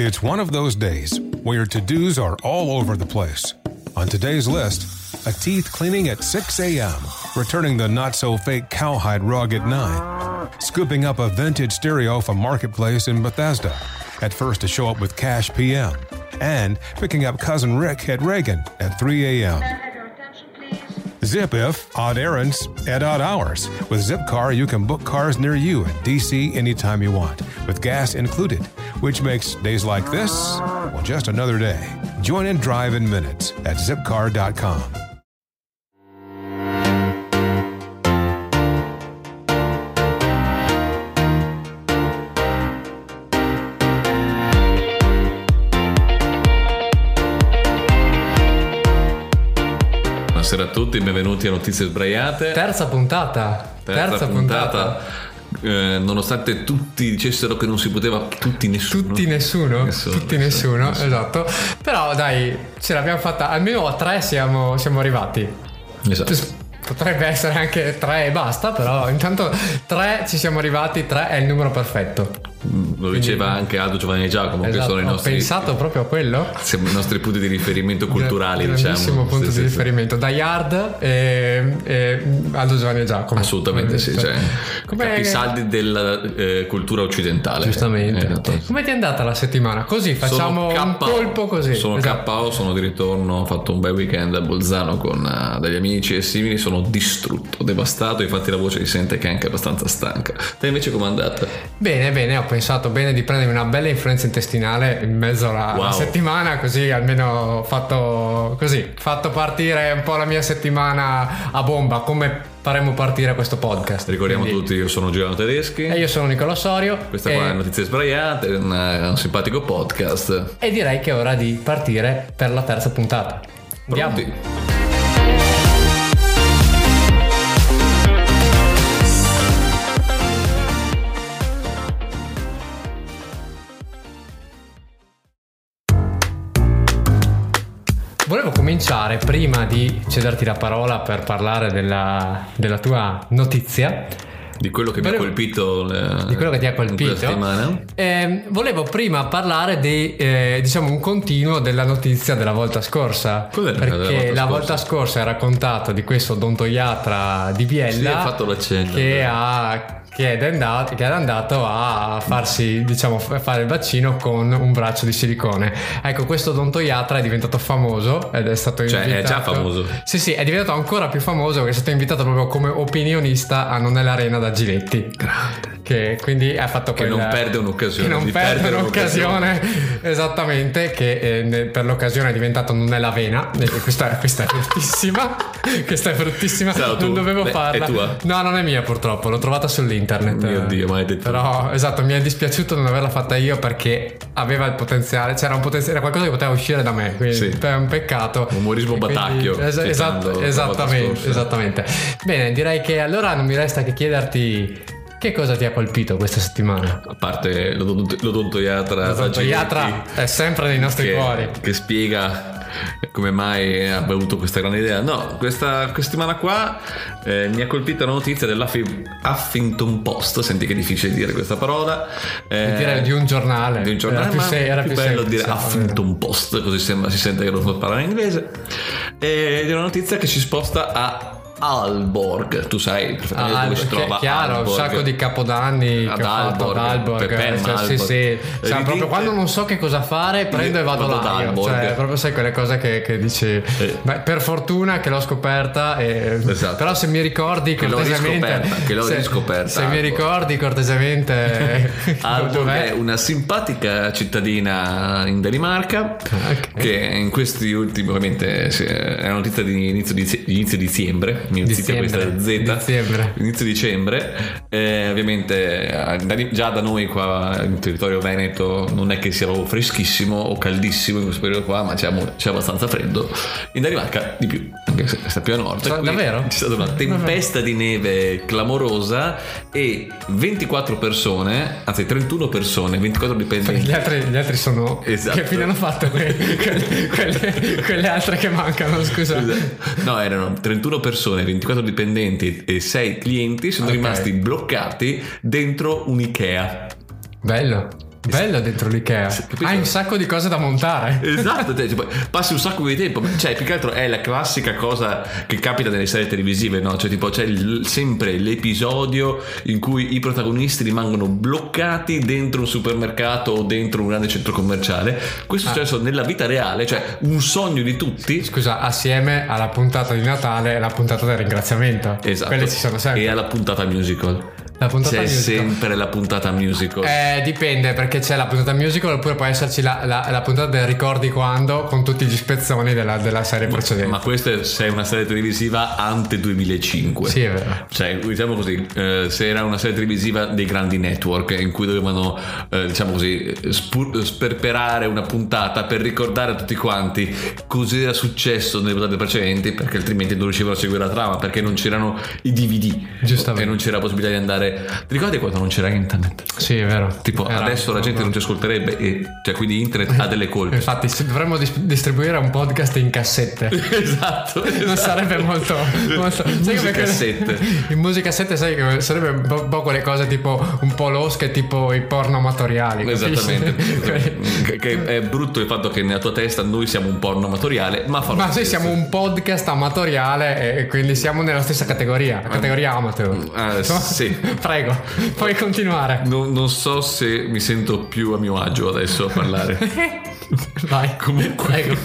It's one of those days where to dos are all over the place. On today's list, a teeth cleaning at 6 a.m., returning the not so fake cowhide rug at 9, scooping up a vintage stereo from Marketplace in Bethesda, at first to show up with cash PM, and picking up cousin Rick at Reagan at 3 a.m. Zip if odd errands at odd hours. With Zipcar, you can book cars near you in DC anytime you want, with gas included, which makes days like this, well, just another day. Join in drive in minutes at zipcar.com. Buonasera a tutti, benvenuti a Notizie Sbraiate. Terza puntata. Terza, puntata. Eh, nonostante tutti dicessero che non si poteva, tutti nessuno. Tutti nessuno, Nessuno, tutti nessuno, nessuno, esatto. Però dai, ce l'abbiamo fatta, almeno a tre siamo, siamo arrivati. Esatto. Potrebbe essere anche tre e basta, però intanto tre ci siamo arrivati, tre è il numero perfetto. Lo diceva anche Aldo Giovanni e Giacomo, che Esatto, sono i ho nostri, pensato proprio a quello. siamo i nostri punti di riferimento culturali, Grandissimo diciamo. punto Sì, di sì, sì. riferimento. Da Yard e, e Aldo Giovanni e Giacomo. Assolutamente sì, Come- cioè, Come- capisaldi della eh, cultura occidentale. Giustamente. Eh, esatto. Come ti è andata la settimana? Così facciamo un colpo così. Sono Esatto. KO, sono di ritorno, ho fatto un bel weekend a Bolzano con eh, degli amici e simili, sono distrutto, devastato, infatti la voce si sente che è anche abbastanza stanca. Te invece com'è andata? Bene, bene, ho pensato bene di prendermi una bella influenza intestinale in mezzo alla, alla Wow. settimana, così almeno ho fatto così, fatto partire un po' la mia settimana a bomba, come faremo partire questo podcast. Ricordiamo Quindi- tutti, io sono Giuliano Tedeschi. E io sono Nicola Sorio. Questa e, qua è Notizie Sbraiate, un, eh, un simpatico podcast. e direi che è ora di partire per la terza puntata. Andiamo. Pronti? Volevo cominciare prima di cederti la parola per parlare della, della tua notizia. Di quello che Volevo- mi ha colpito le- di quello che ti ha colpito. Ehm, volevo prima parlare di eh, diciamo un continuo della notizia della volta scorsa. Cos'era perché volta la scorsa? volta scorsa hai raccontato di questo odontoiatra di Biella Sì, che, ha, che, è andato, che era andato a farsi, diciamo, fare il vaccino con un braccio di silicone. Ecco, questo odontoiatra è diventato famoso ed è stato Cioè, è invitato. già famoso. Sì, sì, è diventato ancora più famoso perché è stato invitato proprio come opinionista a Non è l'arena da Giletti. Grande. Che quindi ha fatto Che non perde un'occasione Che non perde perdere un'occasione. Esattamente, che eh, per l'occasione è diventato Non è l'avena. E questa, questa è bruttissima. questa è bruttissima. Sarà non tu. dovevo farla. è tua? No, non è mia purtroppo, l'ho trovata sull'internet. Mio Dio, maledetto. Però, esatto, mi è dispiaciuto non averla fatta io perché aveva il potenziale, c'era un potenziale, era qualcosa che poteva uscire da me, quindi Sì. è un peccato. Umorismo quindi- batacchio, es- esatto, esattamente, esattamente. Bene, direi che allora non mi resta che chiederti che cosa ti ha colpito questa settimana. A parte l'odont- l'odontoiatra, L'odontoiatra è sempre nei nostri che, cuori. che spiega come mai abbia avuto questa grande idea. No, questa, questa settimana qua eh, mi ha colpito la notizia dell'Huffington Post. Senti che è difficile dire questa parola. Eh, Dire di un giornale. di un giornale, Era più ma se- era più più bello semplice, dire Huffington Post, così sembra, si sente che lo so parlare in inglese. Ed è una notizia che si sposta a Alborg. Tu sai perfettamente Ah, dove si trova chiaro, un Aalborg. sacco di capodanni Ad fatto ad Alborg, Alborg. Pepe eh, cioè, sì, Alborg. sì. Eh, Cioè, proprio quando non so che cosa fare, prendo e vado, Vado ad là. io. Alborg. Cioè, proprio sai quelle cose che, che dici. Eh. Beh, per fortuna che l'ho scoperta. e- Esatto. Però se mi ricordi cortesemente. che l'ho se, riscoperta, Se mi Alborg. ricordi cortesemente. Alborg è una simpatica cittadina in Danimarca Ok. che in questi ultimi ovviamente sì, è una notizia di inizio, di inizio dicembre mi inizia questa Z Dicembre. inizio dicembre eh, ovviamente eh, già da noi qua in territorio veneto non è che sia proprio freschissimo o caldissimo in questo periodo qua ma c'è, c'è abbastanza freddo in Danimarca di più anche se sta più a nord Cioè, davvero? c'è stata una tempesta di neve clamorosa e 24 persone anzi 31 persone 24 dipendenti Gli altri, gli altri sono. Esatto. Che fine hanno fatto que- que- quelle, quelle altre che mancano? Scusa. No, erano 31 persone, 24 dipendenti e 6 clienti sono Ok. rimasti bloccati dentro un Ikea. Bello. Bello dentro l'Ikea. capito? Hai un sacco di cose da montare. Esatto, te, tipo, passi un sacco di tempo, cioè più che altro è la classica cosa che capita nelle serie televisive, no? Cioè tipo c'è il- sempre l'episodio in cui i protagonisti rimangono bloccati dentro un supermercato o dentro un grande centro commerciale. Questo è successo nella vita reale, cioè un sogno di tutti. Scusa, assieme alla puntata di Natale e la puntata del ringraziamento. Esatto. Quelle ci sono sempre. E alla puntata musical. La puntata C'è musical. sempre la puntata musical. Eh, dipende perché c'è la puntata musical oppure può esserci la, la- la puntata del ricordi quando con tutti gli spezzoni della, della serie precedente. Ma questa è una serie televisiva ante 2005. Sì, è vero. Cioè, diciamo così, eh, se era una serie televisiva dei grandi network in cui dovevano, eh, diciamo così, spur- sperperare una puntata per ricordare a tutti quanti cos'era successo nelle puntate precedenti, perché altrimenti non riuscivano a seguire la trama, perché non c'erano i DVD. Giustamente. E non c'era possibilità di andare. Ti ricordi quando non c'era internet? Sì, è vero. Tipo, Era- adesso la gente non ci ascolterebbe, e, cioè, quindi internet ha delle colpe. Infatti, dovremmo dis- distribuire un podcast in cassette. esatto. Non esatto. sarebbe molto. molto come- Musicassette. In musicassette, sai che sarebbe un po', po' quelle cose tipo un po' losche, tipo i porno amatoriali. Esattamente, che, è brutto il fatto che nella tua testa noi siamo un porno amatoriale, ma farò Ma noi siamo un podcast amatoriale e quindi siamo nella stessa categoria, categoria amateur. Ah, sì. Prego, puoi continuare. Non, non so se mi sento più a mio agio adesso a parlare. Vai. Comunque,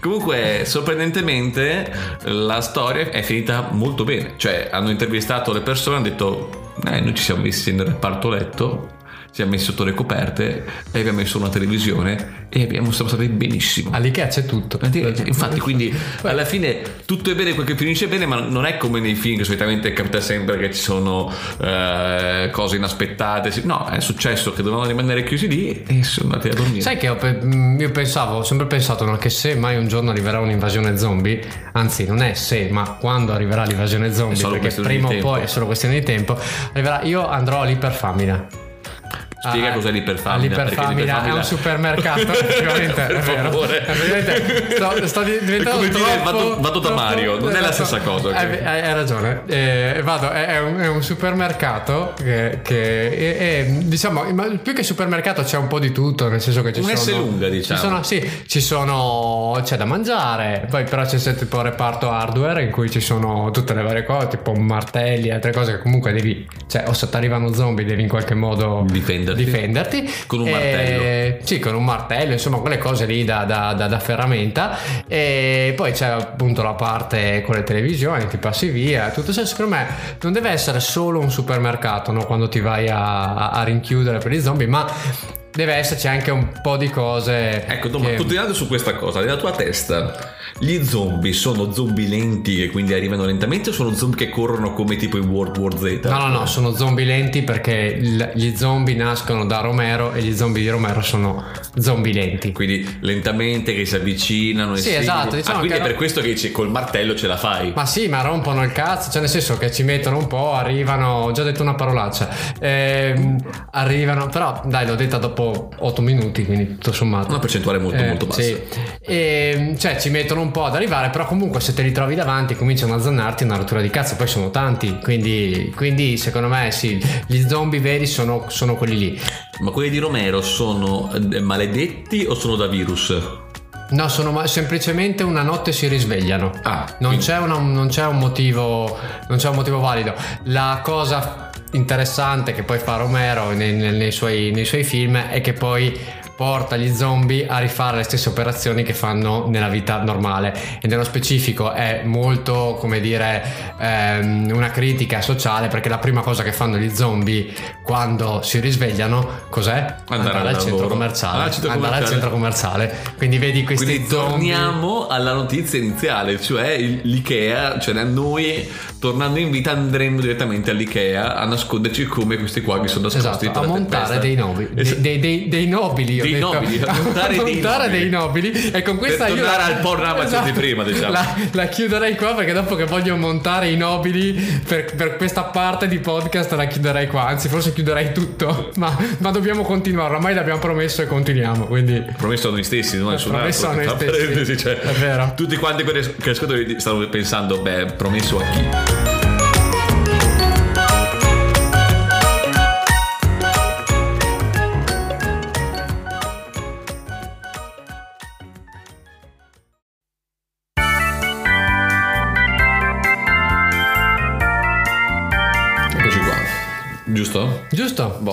comunque, sorprendentemente, la storia è finita molto bene. Cioè, hanno intervistato le persone, hanno detto: eh, Noi ci siamo messi nel reparto letto, ci siamo messi sotto le coperte e abbiamo messo una televisione e abbiamo, siamo stati benissimo. All'Ikea c'è tutto. Infatti, quindi alla fine tutto è bene quel che finisce bene, ma non è come nei film che solitamente capita sempre che ci sono eh, cose inaspettate. No, è successo che dovevano rimanere chiusi lì e sono andati a dormire. Sai che mm, io pensavo, ho sempre pensato no, che se mai un giorno arriverà un'invasione zombie, anzi non è se, ma quando arriverà l'invasione zombie, perché prima o poi è solo questione di tempo, arriverà, io andrò all'iperfamina. Spiega Ah, cos'è l'iperfamina. L'iperfamina è un supermercato, effettivamente, è vero. favore. Sto, sto di- diventando È come dire, troppo- vado- vado da troppo- Mario, non è la esatto. stessa cosa, ok? Hai, hai- hai ragione. Eh, vado, è, è un, è un supermercato che, che è, diciamo, più che supermercato c'è un po' di tutto, nel senso che ci Un sono... Lunga, diciamo. Ci sono, sì, ci sono, c'è da mangiare, poi però c'è sempre tipo il reparto hardware in cui ci sono tutte le varie cose, tipo martelli, altre cose che comunque devi, cioè o se ti arrivano zombie devi in qualche modo Difenderti. difenderti. Con un E- martello. Sì, con un martello, insomma, quelle cose lì da, da- da- da ferramenta. E poi c'è appunto la parte con le televisioni, ti passi via. Tutto ciò, secondo me, non deve essere solo un supermercato no? quando ti vai a, a- a rinchiudere per gli zombie, ma deve esserci anche un po' di cose. Ecco, Tom, che- continuando su questa cosa, nella tua testa, gli zombie sono zombie lenti che quindi arrivano lentamente o sono zombie che corrono come tipo in World War Z? No, no, no, sono zombie lenti perché il- gli zombie nascono da Romero e gli zombie di Romero sono zombie lenti. Quindi lentamente che si avvicinano. e Sì, esatto, diciamo ah, quindi che è per questo che col martello ce la fai. Ma sì, ma rompono il cazzo, cioè nel senso che ci mettono un po', arrivano, ho già detto una parolaccia, Ehm, arrivano, però dai l'ho detta dopo 8 minuti, quindi tutto sommato. Una percentuale molto, Eh, molto bassa. Sì. Ehm, cioè ci mettono un po' ad arrivare, però comunque se te li trovi davanti cominciano a zannarti una rottura di cazzo, poi sono tanti, quindi, quindi secondo me sì, gli zombie veri sono, sono quelli lì. Ma quelli di Romero sono eh, maledetti o sono da virus? No, sono semplicemente una notte si risvegliano. Ah, non, c'è una- non c'è un motivo, non c'è un motivo valido. La cosa interessante che poi fa Romero nei, nei- nei suoi, nei suoi film è che poi porta gli zombie a rifare le stesse operazioni che fanno nella vita normale. E nello specifico è molto come dire ehm, una critica sociale perché la prima cosa che fanno gli zombie quando si risvegliano cos'è? Andare al al centro commerciale. Ah, centro andare al centro commerciale. Quindi vedi questi Quindi zombie torniamo alla notizia iniziale, cioè l'Ikea, cioè noi tornando in vita andremo direttamente all'Ikea a nasconderci come questi qua che sono nascosti Esatto, a montare dei nobili, Es- dei, dei- dei- nobili, Dei detto. nobili, a montare dei nobili. dei nobili. E con questa io tornare al porno Amazon di prima, diciamo. La, la chiuderei qua perché dopo che voglio montare i nobili per, per questa parte di podcast la chiuderei qua. Anzi, forse chiuderei tutto. Ma, ma dobbiamo continuare. Ormai l'abbiamo promesso e continuiamo. Quindi. Promesso a noi stessi, non a nessun Promesso altro. a noi stessi. cioè, È vero. Tutti quanti quelli che ascoltano stanno pensando, beh, promesso a chi?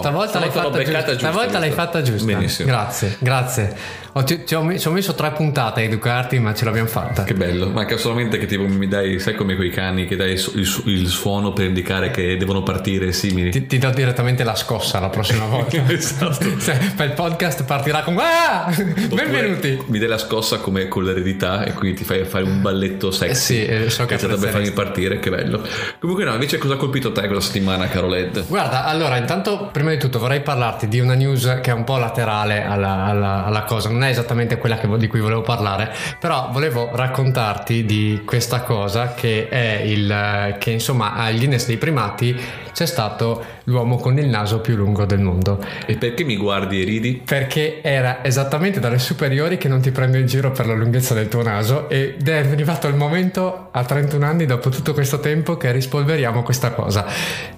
Stavolta, l'hai fatta giusta. giusta, Stavolta l'hai fatta giusta. Benissimo. Grazie, grazie. Ho- ti- ti ho ci ho messo tre puntate a educarti, ma ce l'abbiamo fatta. Che bello, manca solamente che tipo mi dai, sai come quei cani che dai il, su- il suono per indicare che devono partire simili. Ti, ti do direttamente la scossa la prossima volta. Esatto. Il podcast partirà con Ah! Benvenuti. Mi dai la scossa come con l'eredità e quindi ti fai fare un balletto sexy. Eh sì, eh, so che dovrebbe farmi partire, che bello. Comunque no, invece cosa ha colpito te quella settimana, caro Led? Guarda, allora, intanto, prima di tutto vorrei parlarti di una news che è un po' laterale alla, alla- alla cosa, non è esattamente quella che di cui volevo parlare, però volevo raccontarti di questa cosa che è il che insomma al Guinness dei primati c'è stato l'uomo con il naso più lungo del mondo. E perché mi guardi e ridi? Perché era esattamente dalle superiori che non ti prendo in giro per la lunghezza del tuo naso ed è arrivato il momento a 31 anni dopo tutto questo tempo che rispolveriamo questa cosa.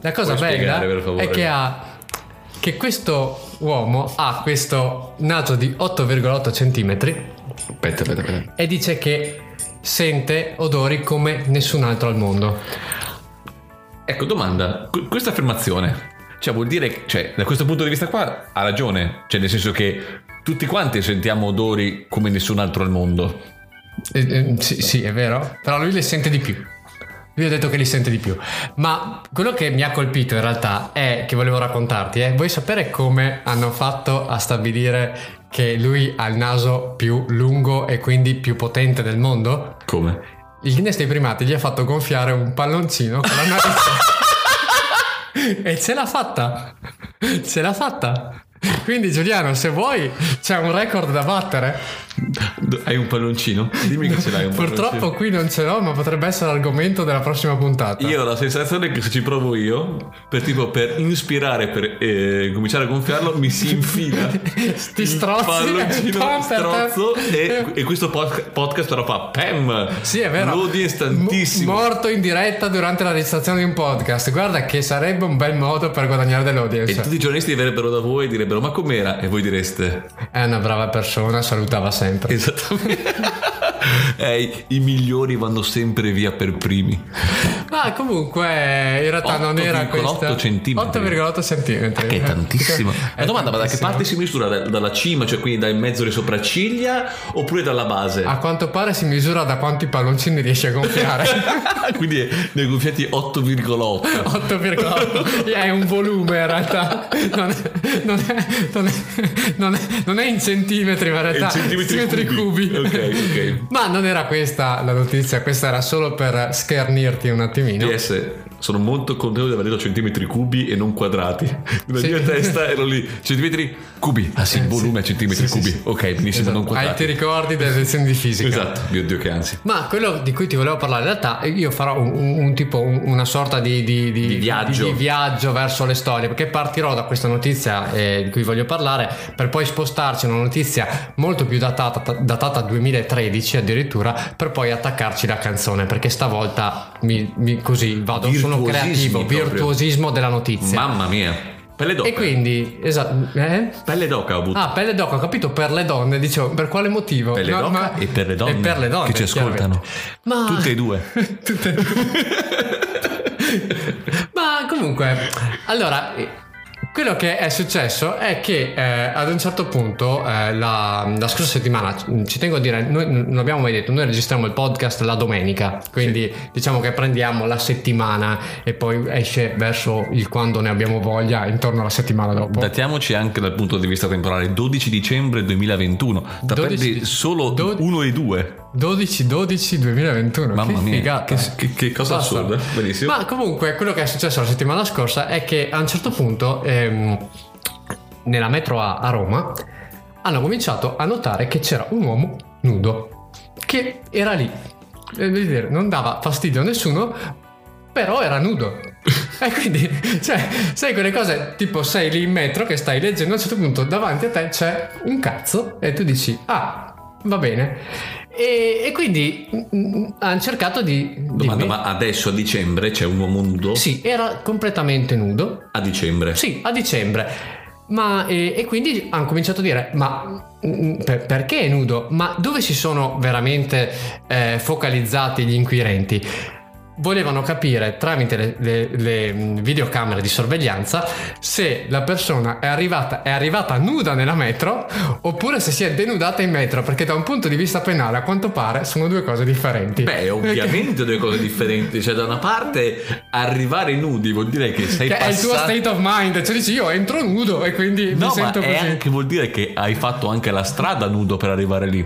La cosa Puoi bella spiegare, è che ha che questo uomo ha questo naso di 8,8 cm Aspetta, aspetta, aspetta. e dice che sente odori come nessun altro al mondo. Ecco, domanda, Qu- questa affermazione, cioè vuol dire, cioè, da questo punto di vista qua ha ragione, cioè nel senso che tutti quanti sentiamo odori come nessun altro al mondo. Eh, eh, sì, sì, è vero, però lui li sente di più. Lui ha detto che li sente di più. Ma quello che mi ha colpito in realtà è che volevo raccontarti, è vuoi sapere come hanno fatto a stabilire che lui ha il naso più lungo e quindi più potente del mondo? Come? Il Guinness dei primati gli ha fatto gonfiare un palloncino con la narice. e ce l'ha fatta. Ce l'ha fatta. Quindi Giuliano, se vuoi, c'è un record da battere. Hai un palloncino? Dimmi che ce l'hai un Purtroppo palloncino. qui non ce l'ho, ma potrebbe essere l'argomento della prossima puntata. Io ho la sensazione che se ci provo io, per tipo per ispirare, per eh, cominciare a gonfiarlo, mi si infila Ti strozzi, palloncino pam, per te. strozzo e, e questo pod- podcast però fa PEM Sì, è vero. l'audience tantissimo Mo- morto in diretta durante la registrazione di un podcast. Guarda che sarebbe un bel modo per guadagnare e dell'audience. tutti i giornalisti verrebbero da voi e direbbero ma com'era? E voi direste È una brava persona, salutava sempre. esattamente Eh, i migliori vanno sempre via per primi Ma comunque in realtà non era 8,8 questa centimetri. 8,8 centimetri. che è tantissimo È la domanda ma da che parte si misura? Da- dalla cima cioè quindi dal mezzo delle sopracciglia oppure dalla base? A quanto pare si misura da quanti palloncini riesce a gonfiare. quindi ne ho gonfiati 8,8 8,8 è un volume in realtà non è, non è- non è- non è- in centimetri ma in realtà In centimetri cubi. cubi. Ok, ok. Ma non era questa la notizia questa era solo per schernirti un attimino PS, sono molto contento di aver detto centimetri cubi e non quadrati. Nella Sì. mia testa ero lì, centimetri cubi. Ah sì, Eh, volume sì. a centimetri Sì, cubi. sì. Ok, benissimo, Esatto. non quadrati. ti ricordi delle lezioni di fisica Esatto, mio Dio che ansia. Ma quello di cui ti volevo parlare, in realtà io farò un, un- un tipo, un- una sorta di, di- di- Di viaggio. di viaggio verso le storie, perché partirò da questa notizia eh, di cui voglio parlare, per poi spostarci a una notizia molto più datata, datata 2013 addirittura, per poi attaccarci la canzone, perché stavolta mi, mi- così vado, sono creativo, proprio. virtuosismo della notizia. Mamma mia. Pelle d'oca. e quindi, esatto, eh? Pelle d'oca ho avuto. Ah, pelle d'oca, ho capito per le donne, dicevo, per quale motivo? Pelle No, d'oca ma- e per le donne E per le donne, che ci ascoltano. Ma... Tutte e due. Tutte e due. Ma comunque, allora, quello che è successo è che eh, ad un certo punto, eh, la, la scorsa settimana, ci tengo a dire, noi non abbiamo mai detto, noi registriamo il podcast la domenica, quindi diciamo che prendiamo la settimana e poi esce verso il quando ne abbiamo voglia, intorno alla settimana dopo. Datiamoci anche dal punto di vista temporale, 12 dicembre 2021. Da 12 perdi solo do- 1 e 2. 12-12-2021 Mamma che mia, figata. che- che- che cosa Basta. assurda. Benissimo. ma comunque quello che è successo la settimana scorsa è che a un certo punto ehm, nella metro A a Roma hanno cominciato a notare che c'era un uomo nudo che era lì Eh, non dava fastidio a nessuno però era nudo e quindi cioè sai quelle cose tipo sei lì in metro che stai leggendo a un certo punto davanti a te c'è un cazzo e tu dici ah va bene e, e quindi mm, hanno cercato di Domanda, dimmi. ma adesso a dicembre c'è un uomo nudo? sì era completamente nudo A dicembre. sì a dicembre ma e, e quindi hanno cominciato a dire ma mm, per- perché è nudo ma dove si sono veramente eh, focalizzati gli inquirenti volevano capire tramite le, le- le, videocamere di sorveglianza se la persona è arrivata, è arrivata nuda nella metro oppure se si è denudata in metro, perché da un punto di vista penale a quanto pare sono due cose differenti. Beh, ovviamente due cose differenti. Cioè, da una parte arrivare nudi vuol dire che sei Che è il tuo passato. state of mind, cioè dici io entro nudo e quindi mi No, ma sento così. anche, vuol dire che hai fatto anche la strada nudo per arrivare lì.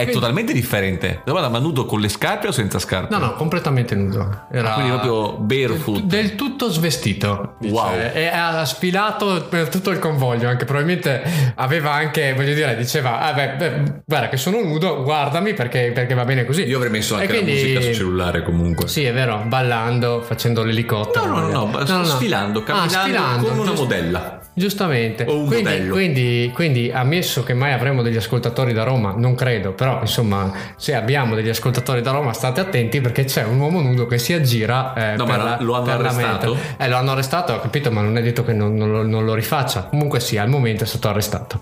È Quindi- totalmente differente. Domanda, ma nudo con le scarpe o senza scarpe? No, no, completamente nudo. Era Ah, quindi proprio barefoot. Del tutto svestito. dice. Wow. E ha sfilato per tutto il convoglio. Anche probabilmente aveva anche, voglio dire, diceva: ah, beh, beh, guarda che sono nudo, guardami perché, perché va bene così. Io avrei messo anche E quindi- la musica sul cellulare comunque. Sì, è vero, ballando, facendo l'elicottero. No, no, no, no, magari. sfilando, Ah, camminando sfilando, come una giusto- modella. Giustamente. O un quindi, modello. quindi, quindi, ammesso che mai avremo degli ascoltatori da Roma, non credo, però insomma, se abbiamo degli ascoltatori da Roma, state attenti perché c'è un uomo nudo che si aggira. eh, No, per ma la- lo hanno arrestato? Eh, lo hanno arrestato, ho capito, ma non è detto che non, non lo, non lo rifaccia. Comunque sì, al momento è stato arrestato.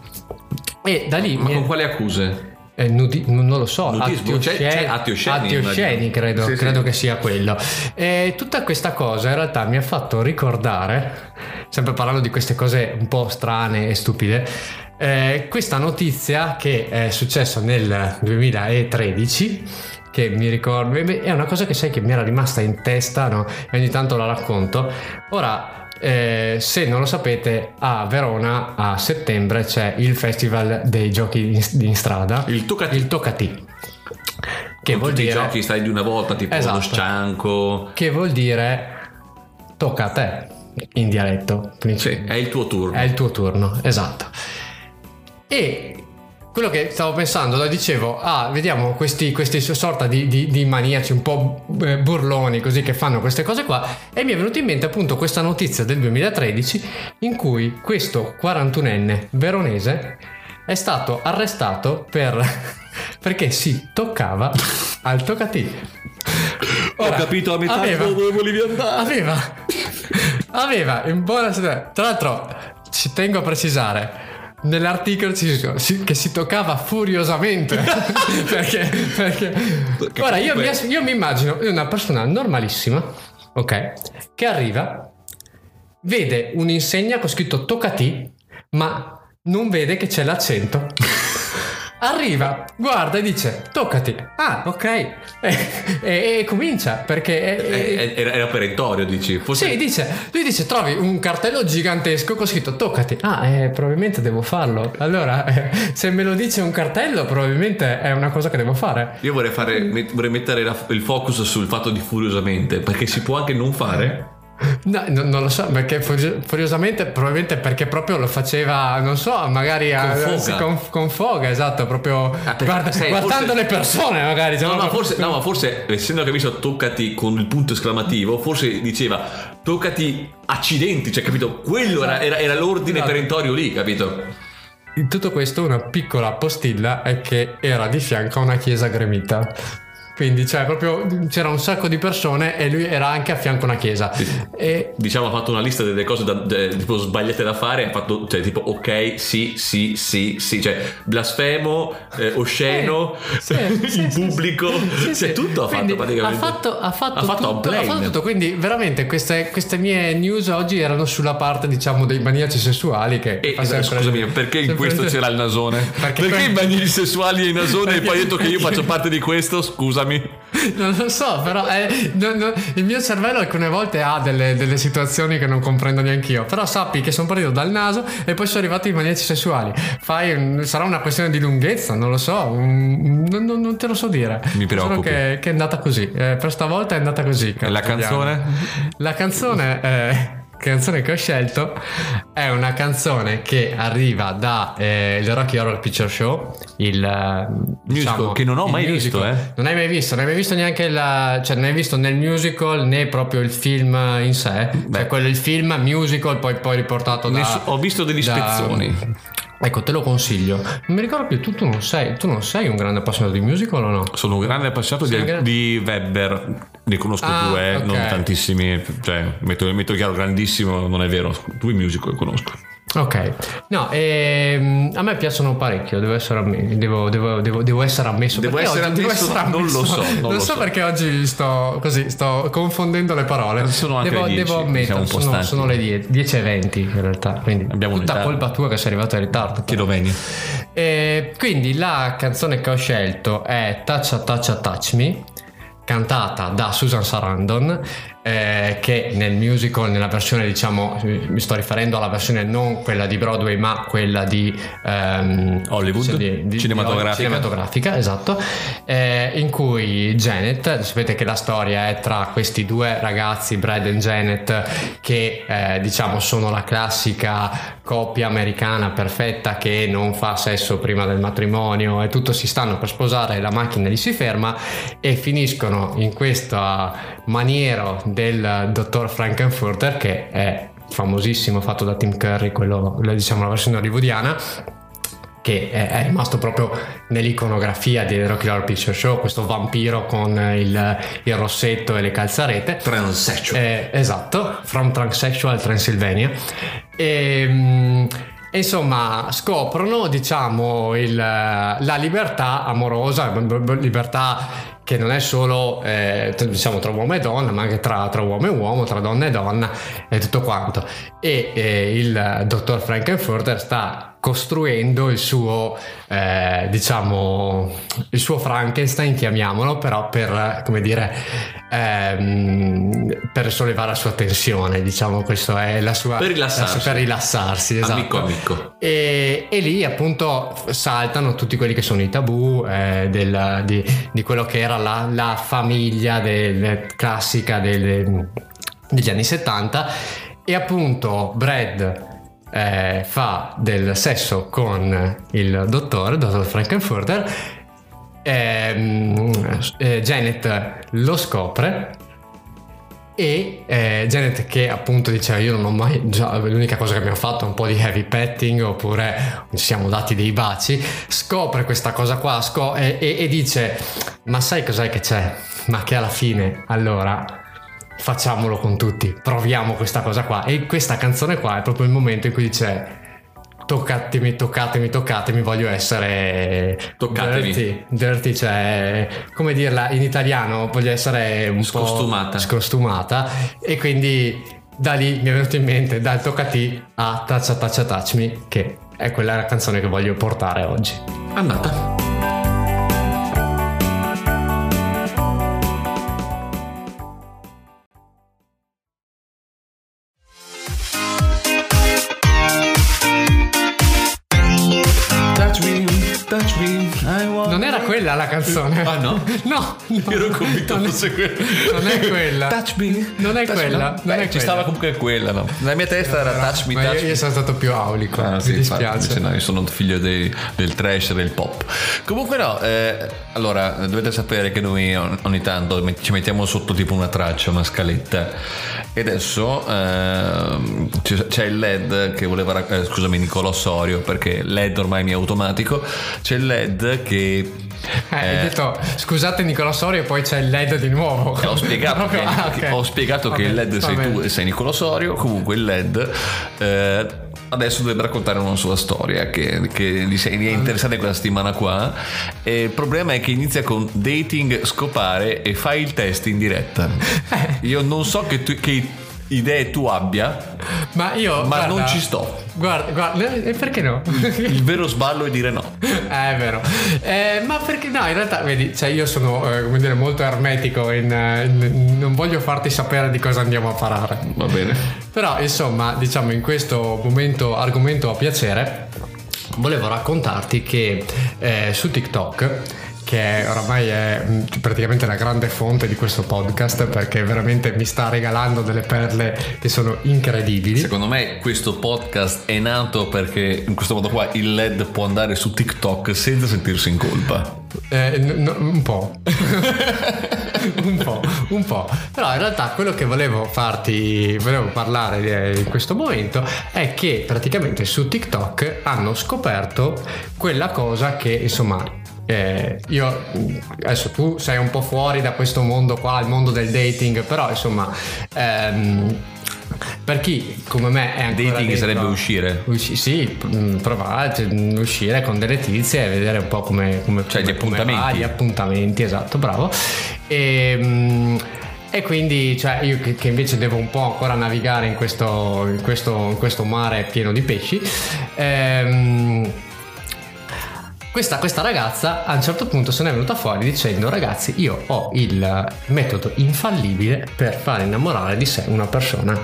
E da lì Ma mi con quali accuse? Eh, nudi- non lo so, Nudismo? atti osceni, atti osceni, atti immagino. osceni, credo, Sì, sì. credo che sia quello. E tutta questa cosa in realtà mi ha fatto ricordare, sempre parlando di queste cose un po' strane e stupide, eh, questa notizia che è successa nel 2013 che mi ricordo è una cosa che sai che mi era rimasta in testa no? e ogni tanto la racconto ora eh, se non lo sapete a Verona a settembre c'è il festival dei giochi in, in strada Il Tocati. il Tocati che Con vuol dire i giochi stai di una volta, tipo Esatto. lo scianco. che vuol dire tocca a te in dialetto Sì, è il tuo turno. è il tuo turno, esatto. E quello che stavo pensando, lo dicevo, ah, vediamo questi, questi sorta di, di- di maniaci un po' eh, burloni così che fanno queste cose qua e mi è venuto in mente appunto questa notizia del 2013 in cui questo 41enne veronese è stato arrestato per, perché si toccava al toccati. Ho capito a metà aveva- dove volevi andare. aveva aveva in buona tra l'altro ci tengo a precisare nell'articolo ci dice si- che si toccava furiosamente. Perché, perché? Perché ora io mi, io mi immagino una persona normalissima ok che arriva vede un'insegna con scritto toccati ma non vede che c'è l'accento Arriva, guarda e dice toccati. Ah, ok. E, e- e comincia perché... è- Eh, Era, era perentorio, dici. Forse sì, dice, lui dice trovi un cartello gigantesco con scritto toccati. Ah, eh, probabilmente devo farlo. Allora, eh, se me lo dice un cartello, probabilmente è una cosa che devo fare. Io vorrei, fare, met- vorrei mettere la- il focus sul fatto di furiosamente, perché si può anche non fare. No, no- non lo so, perché furio- furiosamente, probabilmente perché proprio lo faceva, non so, magari a- Con foga. con, con foga, esatto, proprio perché- guarda- sai, guardando forse- le persone, magari. cioè, No, ma forse, no, ma forse, essendo che ha visto toccati con il punto esclamativo, forse diceva toccati accidenti, cioè capito? Quello era, era- era l'ordine Esatto. perentorio lì, capito? In tutto questo, una piccola postilla è che era di fianco a una chiesa gremita. Quindi, cioè, proprio c'era un sacco di persone e lui era anche a fianco a una chiesa. E Diciamo ha fatto una lista delle cose da- de- tipo sbagliate da fare, ha fatto cioè tipo ok, sì, sì, sì, sì, cioè blasfemo, eh, osceno, Sì, sì, in pubblico, cioè tutto ha Quindi fatto praticamente. Ha fatto, ha fatto Ha fatto tutto, ha fatto tutto. Quindi, veramente, queste, queste mie news oggi erano sulla parte, diciamo, dei maniaci sessuali. Che E, fa sempre- scusami, perché in questo c'era il nasone? Perché Perché, i bagnini sessuali e i nasone e poi hai detto che io faccio parte di questo? Scusami. Non lo so, però eh, no, no, il mio cervello alcune volte ha delle, delle situazioni che non comprendo neanche io. Però sappi che sono partito dal naso e poi sono arrivato ai maniaci sessuali. Fai sarà una questione di lunghezza, non lo so, un- non, non- te lo so dire. Mi Solo preoccupi. che, che è andata così. Eh, per stavolta è andata così. caro la canzone? La canzone. eh, canzone che ho scelto è una canzone che arriva da eh, il Rocky Horror Picture Show il eh, Musical che non ho mai visto, musical. eh. non hai mai visto non hai mai visto neanche il cioè non hai visto né il musical né proprio il film in sé Beh. cioè quello il film musical poi poi riportato da Ness- ho visto degli da- spezzoni. ecco te lo consiglio non mi ricordo più tu, tu non sei tu non sei un grande appassionato di musical o no? Sono un grande appassionato di, un grande- di Webber, ne conosco Ah, due, ok. non tantissimi, cioè metto, metto chiaro grandissimo, non è vero, due musical conosco. Ok, no, ehm, a me piacciono parecchio, devo essere, amm- devo, devo, devo, devo essere ammesso. Devo essere oggi- devo ammesso? essere Non lo ammesso. so, non Non lo so so. perché oggi sto così, sto confondendo le parole. Sono anche devo, le 10, devo siamo ammettere, un po' sono, stanchi. sono le 10, 10 e 20 in realtà, quindi Abbiamo tutta un'età. colpa tua che sei arrivato in ritardo. Chiedo bene. Eh, quindi la canzone che ho scelto è Touch Touch Touch Me, cantata da Susan Sarandon, eh, che nel musical, nella versione diciamo, mi sto riferendo alla versione non quella di Broadway, ma quella di ehm, Hollywood, sì, di- di- cinematografica. cinematografica, esatto, eh, in cui Janet, sapete che la storia è tra questi due ragazzi, Brad e Janet, che eh, diciamo sono la classica coppia americana perfetta che non fa sesso prima del matrimonio e tutto si stanno per sposare, la macchina li si ferma e finiscono in questa maniera del dottor Frankenfurter che è famosissimo fatto da Tim Curry, quello diciamo la versione hollywoodiana che è, rimasto proprio nell'iconografia di Rocky Horror Picture Show, questo vampiro con il, il rossetto e le calzarete. Transsexual. Eh, esatto, From Transsexual Transylvania. E, mm, e insomma, scoprono, diciamo, il- la libertà amorosa, libertà che non è solo eh, diciamo tra uomo e donna, ma anche tra, tra uomo e uomo, tra donna e donna e tutto quanto. E eh, il dottor Frankenfurter sta costruendo il suo, eh, diciamo, il suo Frankenstein, chiamiamolo, però per, come dire, ehm, per sollevare la sua tensione, diciamo, questo è la sua... Per rilassarsi. la sua- per rilassarsi, esatto. Amico, amico. E, e lì appunto saltano tutti quelli che sono i tabù eh, del- di, di quello che era la, la famiglia del- classica del- degli anni 70 e appunto Brad eh, fa del sesso con il dottore, dottor Frankenfurter ehm, eh, Janet lo scopre e eh, Janet che appunto diceva io non ho mai già l'unica cosa che abbiamo fatto è un po' di heavy petting oppure ci siamo dati dei baci scopre questa cosa qua sco- e, e- e dice ma sai cos'è che c'è? Ma che alla fine allora facciamolo con tutti proviamo questa cosa qua e questa canzone qua è proprio il momento in cui dice toccatemi toccatemi toccatemi voglio essere Toccatemi. dirty, dirty cioè come dirla in italiano voglio essere un Scostumata. po' scostumata e quindi da lì mi è venuto in mente dal toccati a Taccia Taccia Touch Me che è quella canzone che voglio portare oggi Andata. Touch me, I want... non era quella la canzone Ah, no? no, no. Ero convinto non è- fosse quella. non è quella Touch me. Non è touch quella, No. non Beh, è ci quella. stava comunque quella, no? Nella mia testa era touch me, io, touch io me. sono stato più aulico Ah, mi sì, infatti, dispiace invece no, io sono figlio dei- del trash e del pop. Comunque no, eh, allora dovete sapere che noi ogni tanto ci mettiamo sotto tipo una traccia, una scaletta. E adesso ehm, c'è il LED che voleva, eh, scusami Nicolò Sorio, perché LED ormai mi è automatico. C'è il LED che... Eh, hai eh, detto scusate Nicola Sorio e poi c'è il LED di nuovo ho spiegato, che, ah, ok. ho spiegato Va che il LED sei tu e sei Nicolò Sorio. Comunque il LED eh, adesso dovrebbe raccontare una sua storia che, che gli è interessata in questa settimana qua. E il problema è che inizia con dating, scopare e fai il test in diretta. Io non so che, tu- che idee tu abbia, ma io ma guarda, non ci sto. guarda, guarda e perché no? Il vero sballo è dire no. Eh, è vero. Eh, ma perché no, in realtà, vedi, cioè io sono, eh, come dire, molto ermetico in, eh, in- non voglio farti sapere di cosa andiamo a parlare. Va bene. Però, insomma, diciamo, in questo momento, argomento a piacere, volevo raccontarti che eh, su TikTok che oramai è praticamente la grande fonte di questo podcast perché veramente mi sta regalando delle perle che sono incredibili. Secondo me questo podcast è nato perché in questo modo qua il LED può andare su TikTok senza sentirsi in colpa. Eh, n- n- un po'. un po', un po'. Però in realtà quello che volevo farti, volevo parlare eh, in questo momento è che praticamente su TikTok hanno scoperto quella cosa che insomma eh, io adesso tu sei un po' fuori da questo mondo qua, il mondo del dating, però insomma ehm, per chi come me è ancora Dating dentro- sarebbe uscire. Usci- sì, mh, provare, cioè, mh, uscire con delle tizie e vedere un po' come, come Cioè, come- gli appuntamenti. va, gli appuntamenti, esatto, bravo. E, mh, e quindi, cioè, io che, che invece devo un po' ancora navigare in questo, in questo, in questo mare pieno di pesci. ehm, questa, questa ragazza a un certo punto se ne è venuta fuori dicendo ragazzi io ho il metodo infallibile per fare innamorare di sé una persona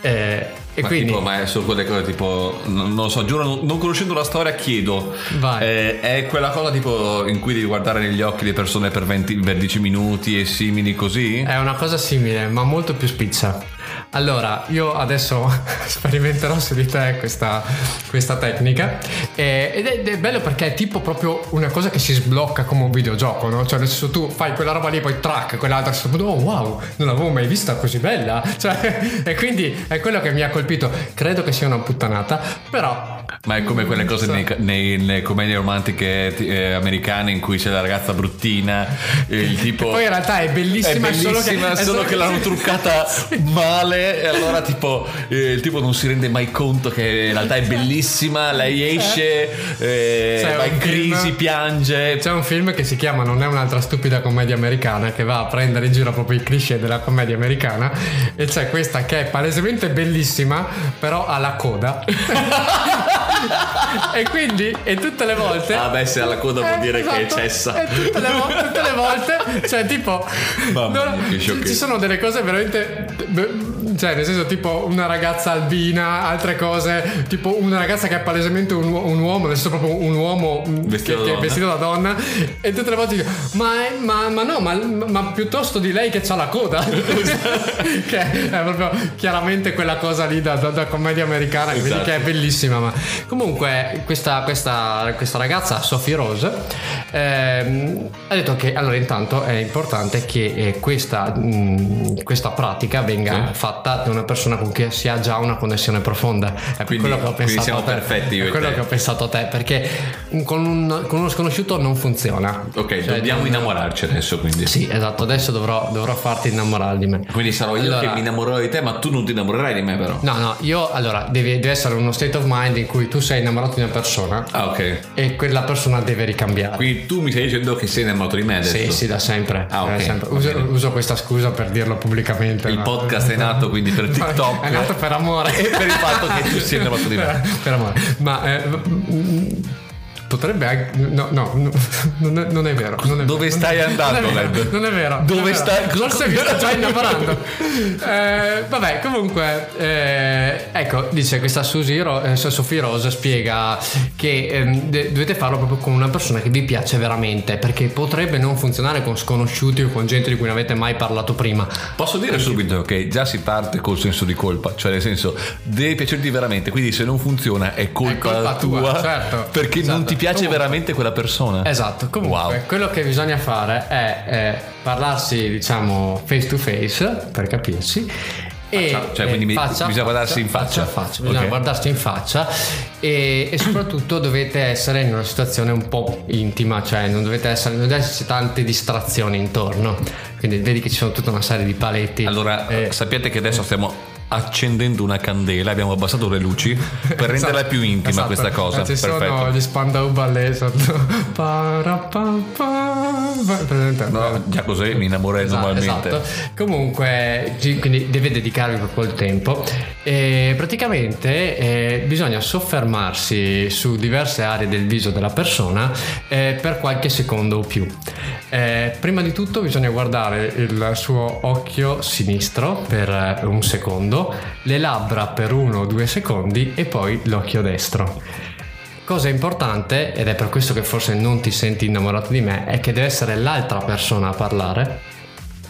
Eh, e ma, quindi tipo, ma è solo quelle cose tipo, non, lo so, giuro, non, non conoscendo la storia chiedo. Eh, è quella cosa tipo in cui devi guardare negli occhi le persone per 20, per 10 minuti e simili così? È una cosa simile, ma molto più spiccia. Allora, io adesso sperimenterò su di te questa, questa tecnica. eh, ed, è, ed è bello perché è tipo proprio una cosa che si sblocca come un videogioco, no? Cioè, nel senso, tu fai quella roba lì, poi track, quell'altra, oh wow, non l'avevo mai vista così bella. Cioè, e quindi è quello che mi ha colpito. Credo che sia una puttanata, però. Ma è come quelle cose nei, nei- nelle commedie romantiche eh, americane in cui c'è la ragazza bruttina, e il tipo... Poi in realtà è bellissima, è è solo che- bellissima, solo solo che che- l'hanno truccata male e allora tipo eh, il tipo non si rende mai conto che in realtà è bellissima, lei esce, eh, va in crisi, film- piange. C'è un film che si chiama Non è un'altra stupida commedia americana che va a prendere in giro proprio i cliché della commedia americana e c'è questa che è palesemente bellissima però ha la coda e quindi e tutte le volte Ah beh, se ha la coda vuol Eh, dire che è esatto. cessa. E tutte le, vo- tutte le volte, cioè, tipo, Mamma non- ci sono delle cose veramente. Cioè, nel senso, tipo una ragazza albina, altre cose, tipo una ragazza che è palesemente un, un uomo, nel senso proprio un uomo Vestito che, da che donna. vestito da donna, e tutte le volte dico, ma, è- ma, ma no, ma, ma piuttosto di lei che ha la coda, che è proprio chiaramente quella cosa lì da, da- da commedia americana, Esatto. che è bellissima. Ma comunque, questa, questa, questa ragazza, Sophie Rose, ehm, ha detto che allora intanto è importante che eh, questa, mh, questa pratica venga Sì. fatta da una persona con cui si ha già una connessione profonda. È Quindi- quello che ho pensato siamo a te. perfetti È quello te. che ho pensato a te, perché con, un- con uno sconosciuto non funziona. Ok, Cioè, dobbiamo innamorarci adesso quindi. Sì, esatto, adesso dovrò, dovrò farti innamorare di me. Quindi sarò io Allora- che mi innamorerò di te, ma tu non ti innamorerai di me però. No, no, io allora devi, deve essere uno state of mind in cui tu sei innamorato di una persona Ah, ok. e quella persona deve ricambiare. Quindi tu mi stai dicendo che sei innamorato di me adesso? Sì, sì, da sempre. Ah, ok, Da sempre. Uso, uso questa scusa per dirlo pubblicamente. Il no? podcast è nato quindi per TikTok. È nato per amore. E per il fatto che tu sia innamorato di me. Per, amore. Ma eh, potrebbe anche. No, no, no, non, è, non è vero. non è Dove vero. stai Non è andando, vero, Led? Non è vero. Dove non è vero. stai- Forse mi sto già innamorando. Eh, vabbè, comunque, eh, ecco, dice questa Susie Ro- eh, Sophie Rose spiega che ehm, de- dovete farlo proprio con una persona che vi piace veramente, perché potrebbe non funzionare con sconosciuti o con gente di cui non avete mai parlato prima. Posso dire subito che già si parte col senso di colpa, cioè nel senso devi piacerti veramente, quindi se non funziona è colpa, È colpa tua, certo. perché non Esatto. ti piace Comunque- veramente quella persona. Esatto, comunque Wow. quello che bisogna fare è, eh, parlarsi, diciamo, face to face per capirsi. E, Faccia- cioè, quindi faccia bisogna guardarsi in faccia. a faccia, bisogna Ok. guardarsi in faccia e, e soprattutto dovete essere in una situazione un po' intima, cioè non dovete essere, non esserci tante distrazioni intorno. Quindi vedi che ci sono tutta una serie di paletti. Allora, Eh, sappiate che adesso stiamo accendendo una candela, abbiamo abbassato le luci per renderla Esatto, più intima esatto. questa cosa. Ci sono Perfetto. gli Spandau Ballet sotto. No, già così mi innamorerei Esatto, normalmente. esatto. Comunque, quindi deve dedicarvi proprio il tempo. E praticamente eh, bisogna soffermarsi su diverse aree del viso della persona eh, per qualche secondo o più. Eh, prima di tutto bisogna guardare il suo occhio sinistro per eh, un secondo, le labbra per uno o due secondi e poi l'occhio destro. Cosa importante, ed è per questo che forse non ti senti innamorato di me, è che deve essere l'altra persona a parlare,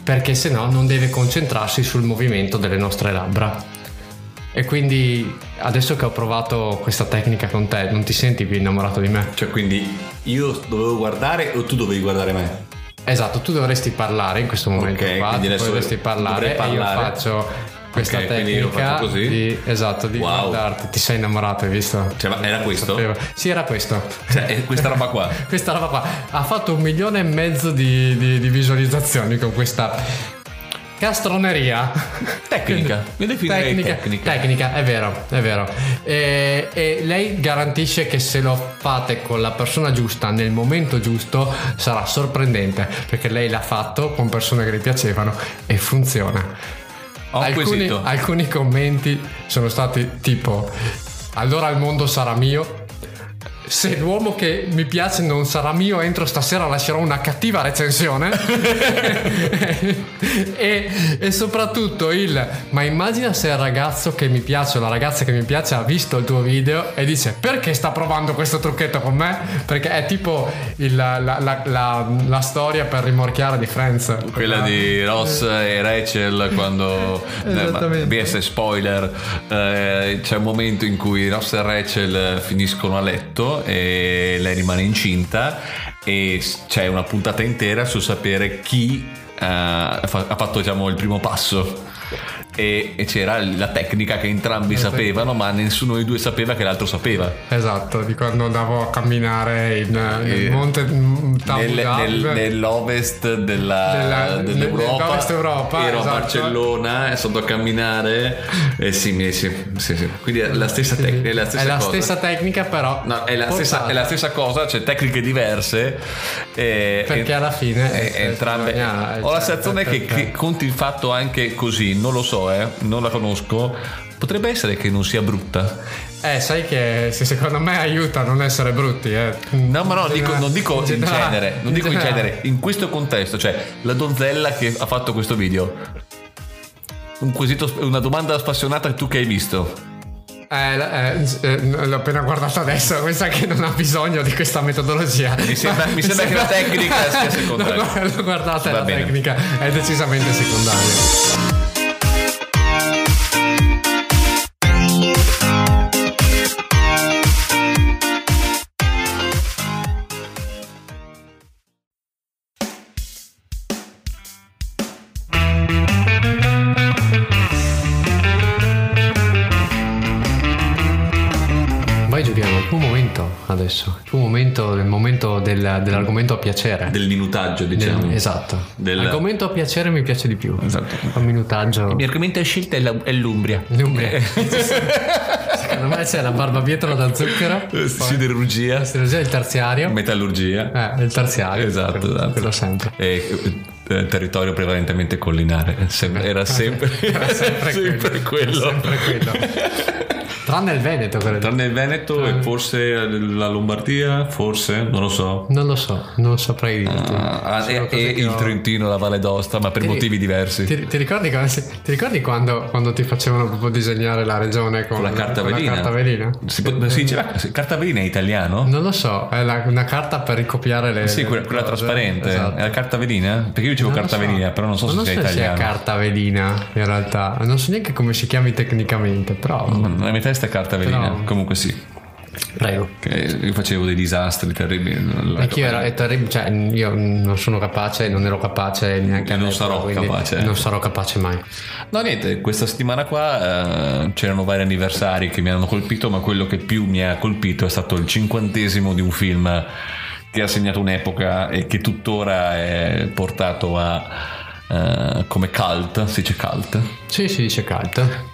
perché se no non deve concentrarsi sul movimento delle nostre labbra. E quindi adesso che ho provato questa tecnica con te, non ti senti più innamorato di me? Cioè, quindi io dovevo guardare o tu dovevi guardare me? Esatto, tu dovresti parlare in questo momento Ok, qua, quindi tu dovresti parlare, dovrei e parlare. io faccio questa Ok, quindi io tecnica di, esatto, di Wow. guardarti, ti sei innamorato, hai visto? Cioè, era questo? Sapevo. Sì, era questo. Cioè, questa roba qua. questa roba qua ha fatto un milione e mezzo di, di- di visualizzazioni con questa castroneria. Tecnica, tecnica, tecnica. tecnica, è vero, è vero. E, e lei garantisce che se lo fate con la persona giusta nel momento giusto sarà sorprendente perché lei l'ha fatto con persone che le piacevano e funziona. Alcuni, alcuni commenti sono stati tipo allora il mondo sarà mio se l'uomo che mi piace non sarà mio entro stasera lascerò una cattiva recensione. E, e soprattutto il ma immagina se il ragazzo che mi piace o la ragazza che mi piace ha visto il tuo video e dice perché sta provando questo trucchetto con me perché è tipo il- la, la- la- la storia per rimorchiare di Friends. Quella di Ross e Rachel quando Esattamente. BS spoiler eh, c'è un momento in cui Ross e Rachel finiscono a letto e lei rimane incinta e c'è una puntata intera su sapere chi fa- ha fatto diciamo il primo passo e, e c'era la tecnica che entrambi sapevano ma nessuno dei due sapeva che l'altro sapeva Esatto, di quando andavo a camminare in, nel Eh, monte mm, Tabu Nel- nel- nell'ovest della- Della- dell'Europa, Europa, ero esatto. a Barcellona e sono andato a camminare e sì, sì, sì, sì. quindi è la stessa tecnica è la stessa È la stessa tecnica, però. No, è la, stessa, è la stessa cosa, c'è tecniche diverse. e- Perché alla fine e- entrambe. Ho la cioè, sensazione che, che conti il fatto anche così, non lo so, eh, non la conosco. Potrebbe essere che non sia brutta. Eh, sai che se secondo me aiuta a non essere brutti, eh. No, ma no, dico- non dico in genere, non dico in genere, in questo contesto, cioè la donzella che ha fatto questo video. Un quesito, una domanda spassionata tu che hai visto. Eh, eh, eh, l'ho appena guardata adesso, sa che non ha bisogno di questa metodologia. Mi sembra- mi sembra che la tecnica sia secondaria. No, no, l'ho guardata Va la bene. tecnica è decisamente secondaria. Giuliano, il tuo momento adesso, il tuo momento, il momento del- dell'argomento a piacere. Del minutaggio, diciamo. Del- esatto. Del- L'argomento a piacere mi piace di più. Esatto. Un minutaggio. Il mio argomento a scelta è, la- è l'Umbria. L'Umbria. Secondo me c'è la barbabietola da zucchero. Eh, Siderurgia, La siderurgia, il terziario. metallurgia. Eh, il terziario. Esatto, quello, esatto. quello sempre. E, eh, territorio prevalentemente collinare. Era sempre, Era sempre, sempre quello. Sempre quello. Tranne il Veneto, credo. Tranne il Veneto e forse la Lombardia, forse, non lo so. Non lo so, non saprei dirti. Ah, Sono e e il Trentino, la Valle d'Aosta, ma per Ti- motivi diversi. Ti, ti ricordi, quando, ti ricordi quando, quando ti facevano proprio disegnare la regione con, Con la carta velina. carta velina? Si, po- si diceva carta velina è italiano? Non lo so, è la- una carta per ricopiare le. Sì, quella, quella trasparente. Esatto. È la carta velina? Perché io dicevo Non carta so. velina, però non so Ma se sia so italiano. carta velina in realtà. Non so neanche come si chiami tecnicamente, però. Nella mia testa è carta velina. Però- Comunque sì. Prego. Io facevo dei disastri terribili. Anch'io ero, è terribile, cioè io non sono capace, non ero capace neanche E non sarò quindi capace. Non sarò capace mai. No, niente, questa settimana qua eh, c'erano vari anniversari che mi hanno colpito, ma quello che più mi ha colpito è stato il cinquantesimo di un film che ha segnato un'epoca e che tuttora è portato a eh, come cult, si dice cult, Sì, si dice cult.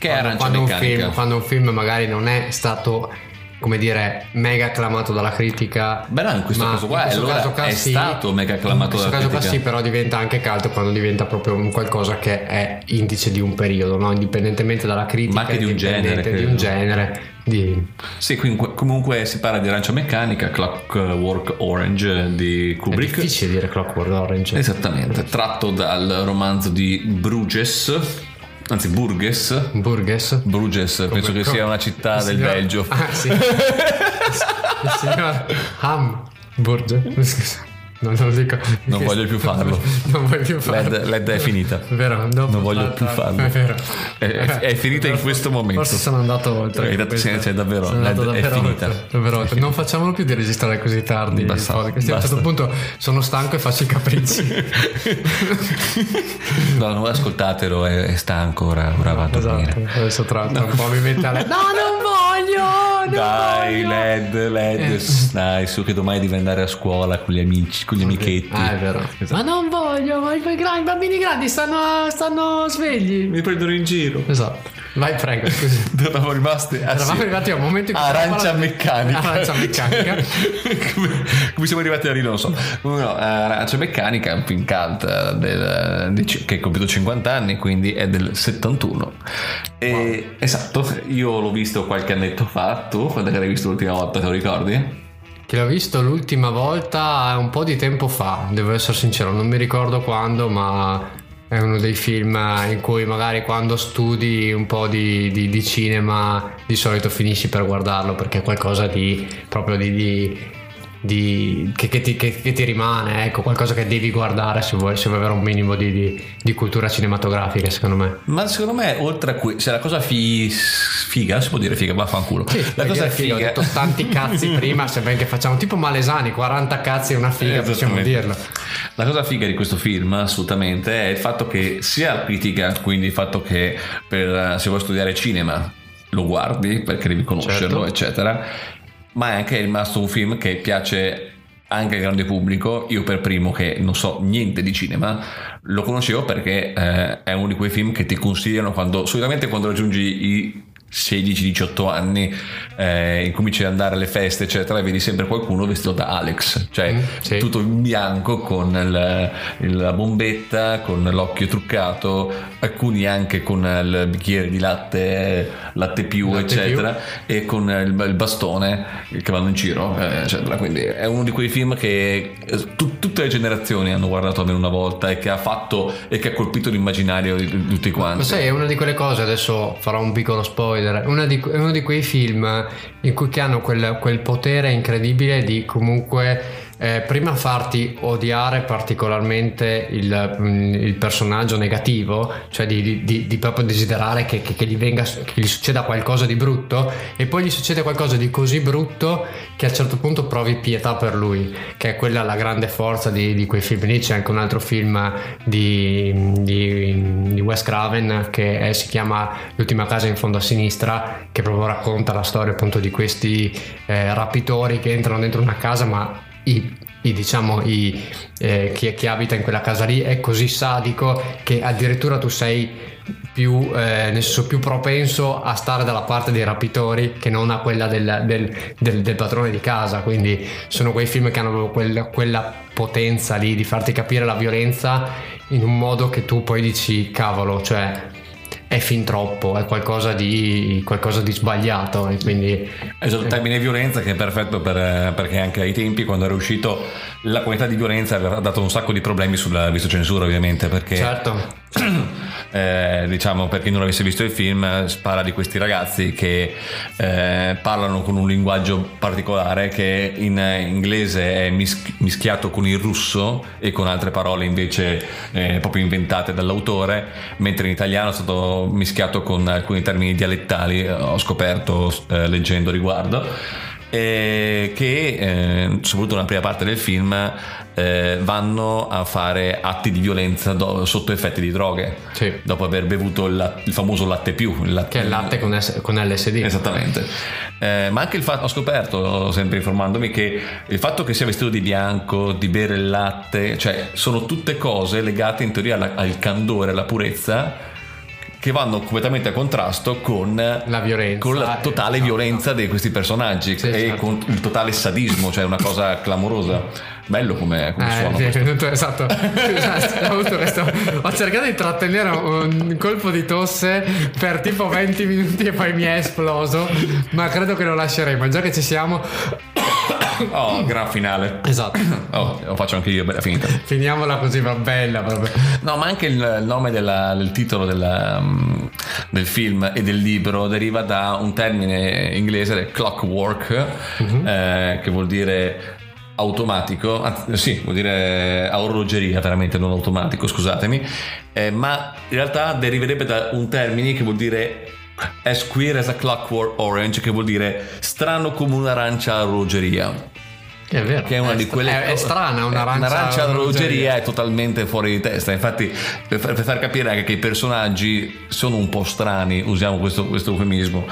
Che è Arancia quando un, Meccanica. film, quando un film magari non è stato, come dire, mega acclamato dalla critica. Beh, no, in questo caso qua, questo allora, caso qua è sì. stato mega acclamato In questo dalla caso qua critica. sì, però diventa anche cult quando diventa proprio un qualcosa che è indice di un periodo, no? indipendentemente dalla critica, Ma anche di un genere, di un credo. genere. Di... Sì, quindi, comunque si parla di Arancia Meccanica, Clockwork Orange di È Kubrick. difficile dire Clockwork Orange. Esattamente, tratto dal romanzo di Bruges, anzi Burgess. Burgess. Bruges, penso che come- sia una città il del signor- Belgio. Ah, sì. il signor Hamburg. Non lo dico. Non voglio più farlo. Non voglio più farlo. Led, Led è finita. Vero, dopo Non voglio più farlo. È vero. È, è- è finita in questo momento. Forse sono andato oltre. Hai detto, sì, questo. cioè, davvero, Sono andato è davvero finita. oltre, davvero oltre. Non facciamolo più di registrare così tardi. Basta, podcast. A un certo basta. punto sono stanco e faccio i capricci. No, non ascoltatelo, è, è stanco ora, ora va a dormire. esatto. Adesso tra, tra un po' mi mette a letto. No, non voglio! non Dai, voglio. LED, LED, Eh. dai, su che domani devi andare a scuola con gli amici, con gli amichetti. Ah, è vero. Esatto. Ma non voglio, ma i, grandi- i bambini grandi stanno, stanno svegli. Mi prendono in giro. Esatto. Vai, prego. Dove eravamo rimasti? Ah, Eravamo sì. arrivati a un momento in cui Arancia meccanica. Arancia meccanica. come, come siamo arrivati a lì non lo so. No, Arancia meccanica è un film cult eh, del- di- che ha compiuto 50 anni, quindi è del 71. E, Esatto, io l'ho visto qualche annetto fa. Tu quando l'hai visto l'ultima volta, te lo ricordi? Che l'ho visto l'ultima volta un po' di tempo fa, devo essere sincero, non mi ricordo quando, ma è uno dei film in cui magari quando studi un po' di, di- di cinema di solito finisci per guardarlo perché è qualcosa di proprio di... di- di- che, che ti, che- che ti rimane, ecco, qualcosa che devi guardare se vuoi, se vuoi avere un minimo di, di- di cultura cinematografica, secondo me. Ma secondo me, oltre a cui, se la cosa fi- figa, si può dire figa, vaffanculo. la Puoi cosa dire figa, ho detto tanti cazzi prima, se ben che facciamo tipo Malesani, 40 cazzi e una figa, possiamo dirlo. La cosa figa di questo film, assolutamente, è il fatto che sia la critica, quindi il fatto che per, se vuoi studiare cinema lo guardi perché devi conoscerlo, Certo. eccetera, ma è anche rimasto un film che piace anche al grande pubblico. Io per primo che non so niente di cinema, lo conoscevo perché eh, è uno di quei film che ti consigliano quando solitamente quando raggiungi i 16-18 anni eh, incominci ad andare alle feste eccetera e vedi sempre qualcuno vestito da Alex. Cioè Mm, sì. tutto in bianco con il- il- la bombetta con l'occhio truccato alcuni anche con il bicchiere di latte latte più Latte eccetera e con il, il bastone che vanno in giro eh, eccetera. Quindi è uno di quei film che eh, tu- tutte le generazioni hanno guardato almeno una volta e che ha fatto e che ha colpito l'immaginario di, di tutti quanti. Ma sai, è una di quelle cose, adesso farò un piccolo spoiler, una di- è uno di quei film in cui hanno quel, quel potere incredibile di comunque eh, prima farti odiare particolarmente il, mm, il personaggio negativo, cioè di, di- di- proprio desiderare che, che- che gli venga, che gli succeda qualcosa di brutto e poi gli succede qualcosa di così brutto che a un certo punto provi pietà per lui, che è quella la grande forza di, di quei film lì. C'è anche un altro film di, di- di Wes Craven che è- si chiama L'ultima casa in fondo a sinistra, che proprio racconta la storia appunto di questi eh, rapitori che entrano dentro una casa, ma i, i, diciamo i, eh, chi, chi abita in quella casa lì è così sadico che addirittura tu sei più, eh, più propenso a stare dalla parte dei rapitori che non a quella del, del- del- del padrone di casa. Quindi sono quei film che hanno quel- quella potenza lì di farti capire la violenza in un modo che tu poi dici cavolo, cioè è fin troppo, è qualcosa di, qualcosa di sbagliato e quindi Esatto, il termine violenza che è perfetto per- perché anche ai tempi quando era uscito la quantità di violenza aveva dato un sacco di problemi sulla visto censura ovviamente perché certo. eh, diciamo per chi non avesse visto il film parla di questi ragazzi che eh, parlano con un linguaggio particolare che in inglese è mis- mischiato con il russo e con altre parole invece eh, proprio inventate dall'autore mentre in italiano è stato mischiato con alcuni termini dialettali eh, ho scoperto eh, leggendo riguardo eh, che eh, soprattutto nella prima parte del film eh, vanno a fare atti di violenza do- sotto effetti di droghe Sì. dopo aver bevuto il, lat- il famoso latte più il latte- Che è il latte con, S- con LSD. Esattamente, Eh, ma anche il fatto, ho scoperto, sempre informandomi, che il fatto che sia vestito di bianco, di bere il latte, cioè sono tutte cose legate in teoria alla- al candore, alla purezza, che vanno completamente a contrasto con La violenza. con la totale Esatto. violenza di questi personaggi Sì, e certo. con il totale sadismo, cioè una cosa clamorosa. Bello come, come Eh, suono. sì, esatto. Esatto, ho cercato di trattenere un colpo di tosse per tipo 20 minuti e poi mi è esploso. Ma credo che lo lasceremo. Già che ci siamo, Oh, gran finale. esatto. Oh, lo faccio anche io, bella finita. Finiamola così, va bella proprio. No, ma anche il nome della- del titolo della, mm, del film e del libro deriva da un termine inglese, clockwork, eh, che vuol dire automatico, anzi, sì, vuol dire a orologeria, veramente non automatico, scusatemi, eh, ma in realtà deriverebbe da un termine che vuol dire as queer as a clockwork orange, che vuol dire strano come un'arancia a orologeria È vero. che è una di st- quelle È, è strana un'arancia. un'arancia all'orologeria. all'orologeria è totalmente fuori di testa infatti per, far capire anche che i personaggi sono un po' strani usiamo questo, questo eufemismo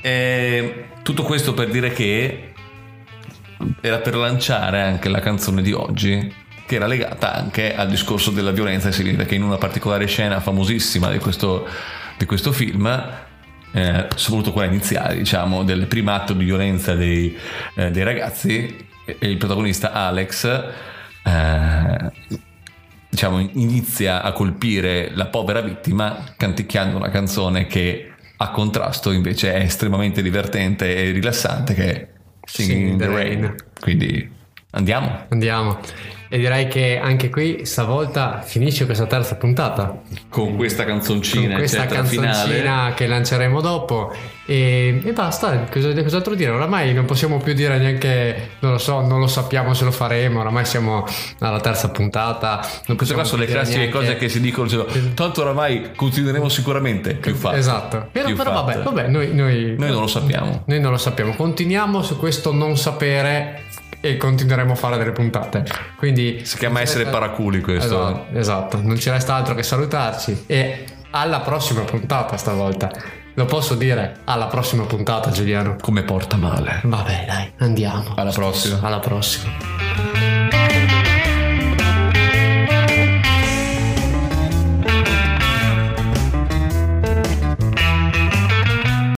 E tutto questo per dire che era per lanciare anche la canzone di oggi che era legata anche al discorso della violenza e si vede che in una particolare scena famosissima di questo, di questo film eh, soprattutto quella iniziale diciamo del primo atto di violenza dei, eh, dei ragazzi il protagonista Alex eh, diciamo inizia a colpire la povera vittima canticchiando una canzone che a contrasto invece è estremamente divertente e rilassante che è Singing in the Rain. Quindi andiamo. Andiamo. E direi che anche qui stavolta finisce questa terza puntata. con questa canzoncina con questa eccetera, canzoncina finale che lanceremo dopo. E, e basta. Cosa, cos'altro dire? Oramai non possiamo più dire neanche non lo so non lo sappiamo se lo faremo. Oramai siamo alla terza puntata. Non queste qua sono le classiche neanche- cose che si dicono cioè, tanto oramai continueremo sicuramente più fatto esatto. Però, più però vabbè, vabbè noi, noi, noi non lo sappiamo. Noi non lo sappiamo. Continuiamo su questo non sapere e continueremo a fare delle puntate quindi si chiama essere paraculi questo Esatto, esatto, non ci resta altro che salutarci e alla prossima puntata stavolta. Lo posso dire? Alla prossima puntata, Giuliano. come porta male Vabbè, dai, andiamo. alla prossima Alla prossima.